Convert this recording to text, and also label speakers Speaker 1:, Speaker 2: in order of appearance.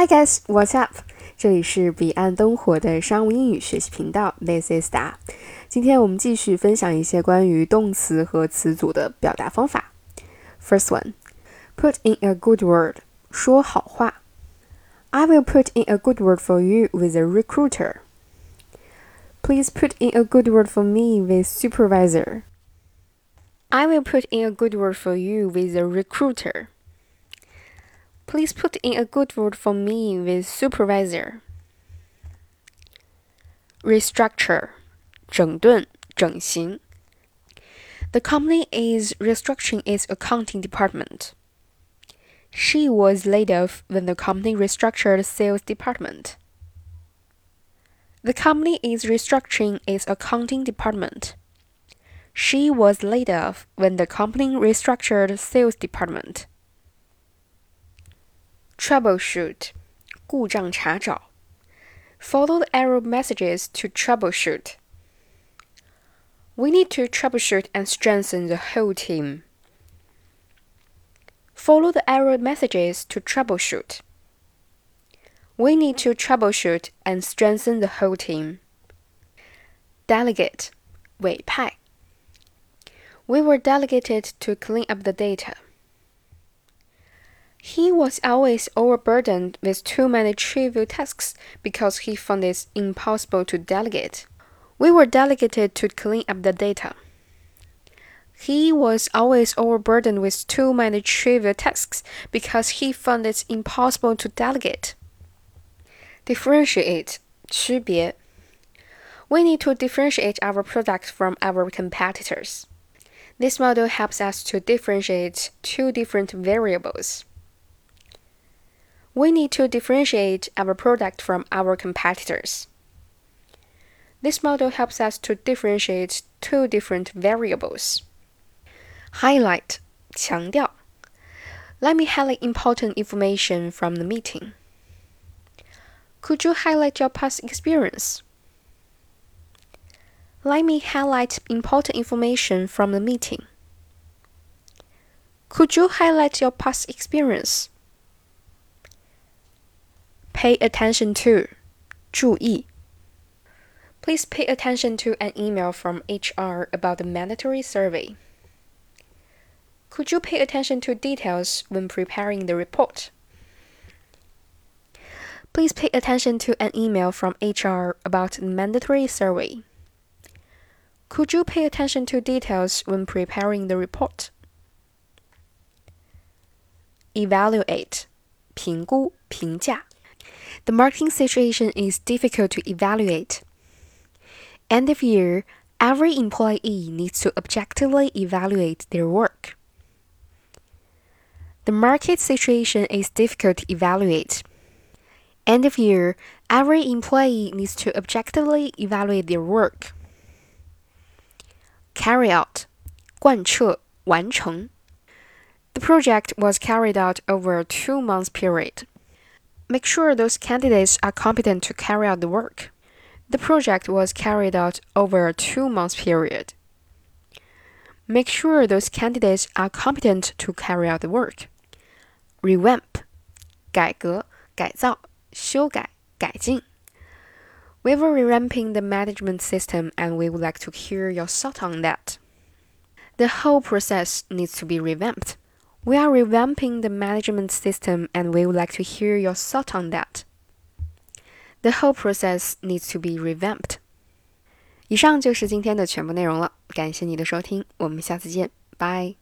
Speaker 1: Hi guys, what's up？这里是彼岸灯火的商务英语学习频道，This is Da。今天我们继续分享一些关于动词和词组的表达方法。First one, put in a good word，说好话。I will put in a good word for you with a recruiter. Please put in a good word for me with supervisor. I will put in a good word for you with a recruiter. Please put in a good word for me with supervisor. Restructure 整顿整形 The company is restructuring its accounting department. She was laid off when the company restructured sales department. The company is restructuring its accounting department. She was laid off when the company restructured sales department troubleshoot 故障查找 follow the error messages to troubleshoot we need to troubleshoot and strengthen the whole team follow the error messages to troubleshoot we need to troubleshoot and strengthen the whole team delegate 委派 we were delegated to clean up the data he was always overburdened with too many trivial tasks because he found it impossible to delegate. We were delegated to clean up the data. He was always overburdened with too many trivial tasks because he found it impossible to delegate. Differentiate 区别 We need to differentiate our product from our competitors. This model helps us to differentiate two different variables. We need to differentiate our product from our competitors. This model helps us to differentiate two different variables. Highlight 强调 Let me highlight important information from the meeting. Could you highlight your past experience? Let me highlight important information from the meeting. Could you highlight your past experience? Pay attention to 注意 Please pay attention to an email from HR about the mandatory survey. Could you pay attention to details when preparing the report? Please pay attention to an email from HR about the mandatory survey. Could you pay attention to details when preparing the report? Evaluate 评估评价 the marketing situation is difficult to evaluate. End of year, every employee needs to objectively evaluate their work. The market situation is difficult to evaluate. End of year, every employee needs to objectively evaluate their work. Carry out 贯彻完成 The project was carried out over a two month period. Make sure those candidates are competent to carry out the work. The project was carried out over a two month period. Make sure those candidates are competent to carry out the work. Revamp 改革、改造、修改、改进。We were revamping the management system and we would like to hear your thought on that. The whole process needs to be revamped. We are revamping the management system and we would like to hear your thought on that. The whole process needs to be revamped. 以上就是今天的全部内容了，感谢你的收听，我们下次见，拜。